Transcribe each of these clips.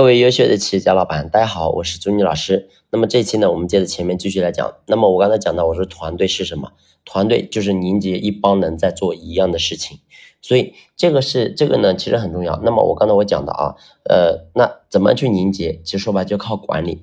各位优秀的企业家老板，大家好，我是朱妮老师。那么这期呢，我们接着前面继续来讲。那么我刚才讲到，我说团队是什么？团队就是凝结一帮人在做一样的事情，所以这个是这个呢，其实很重要。那么我刚才我讲的啊，呃，那怎么去凝结？其实说白就靠管理。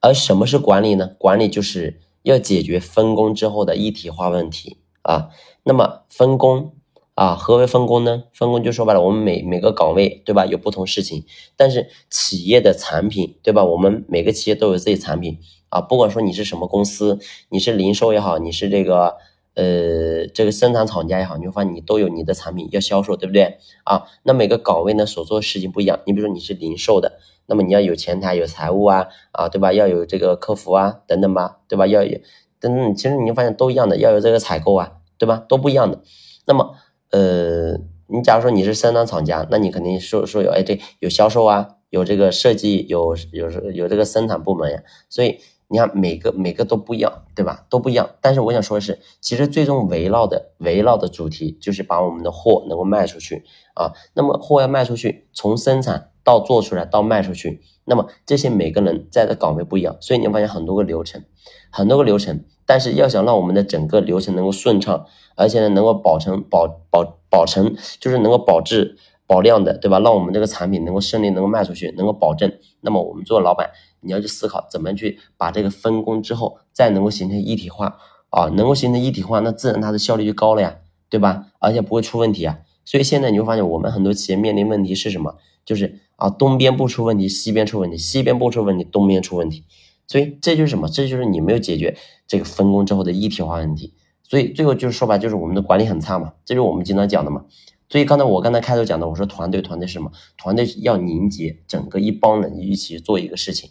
而什么是管理呢？管理就是要解决分工之后的一体化问题啊。那么分工。啊，何为分工呢？分工就说白了，我们每每个岗位，对吧？有不同事情，但是企业的产品，对吧？我们每个企业都有自己产品啊，不管说你是什么公司，你是零售也好，你是这个呃这个生产厂家也好，你会发现你都有你的产品要销售，对不对？啊，那每个岗位呢所做的事情不一样，你比如说你是零售的，那么你要有前台、有财务啊，啊，对吧？要有这个客服啊，等等吧，对吧？要有等等，其实你会发现都一样的，要有这个采购啊，对吧？都不一样的，那么。呃，你假如说你是生产厂家，那你肯定说说有哎这有销售啊，有这个设计，有有有这个生产部门呀。所以你看每个每个都不一样，对吧？都不一样。但是我想说的是，其实最终围绕的围绕的主题就是把我们的货能够卖出去啊。那么货要卖出去，从生产到做出来到卖出去，那么这些每个人在的岗位不一样，所以你会发现很多个流程，很多个流程。但是要想让我们的整个流程能够顺畅，而且呢能够保成保保保成，就是能够保质保量的，对吧？让我们这个产品能够顺利能够卖出去，能够保证。那么我们做老板，你要去思考怎么去把这个分工之后，再能够形成一体化啊，能够形成一体化，那自然它的效率就高了呀，对吧？而且不会出问题啊。所以现在你会发现，我们很多企业面临问题是什么？就是啊，东边不出问题，西边出问题；西边不出问题，东边出问题。所以这就是什么？这就是你没有解决这个分工之后的一体化问题。所以最后就是说白，就是我们的管理很差嘛。这就是我们经常讲的嘛。所以刚才我刚才开头讲的，我说团队，团队是什么？团队要凝结整个一帮人一起做一个事情。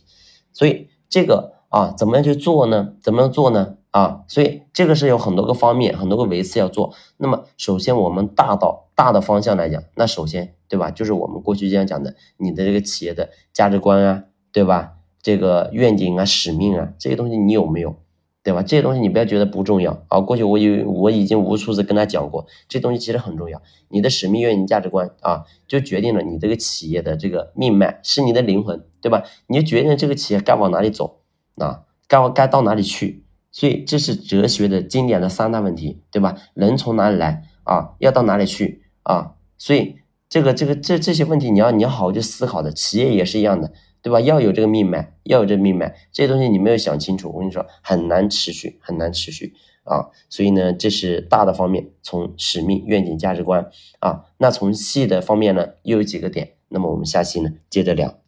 所以这个啊，怎么样去做呢？怎么样做呢？啊，所以这个是有很多个方面，很多个维次要做。那么首先我们大到大的方向来讲，那首先对吧？就是我们过去经常讲的，你的这个企业的价值观啊，对吧？这个愿景啊、使命啊，这些东西你有没有，对吧？这些东西你不要觉得不重要啊。过去我有我已经无数次跟他讲过，这东西其实很重要。你的使命、愿景、价值观啊，就决定了你这个企业的这个命脉，是你的灵魂，对吧？你就决定这个企业该往哪里走啊，该往该到哪里去。所以这是哲学的经典的三大问题，对吧？人从哪里来啊？要到哪里去啊？所以这个这个这这些问题你要你要好好去思考的。企业也是一样的。对吧？要有这个命脉，要有这命脉，这些东西你没有想清楚，我跟你说很难持续，很难持续啊。所以呢，这是大的方面，从使命、愿景、价值观啊。那从细的方面呢，又有几个点。那么我们下期呢，接着聊。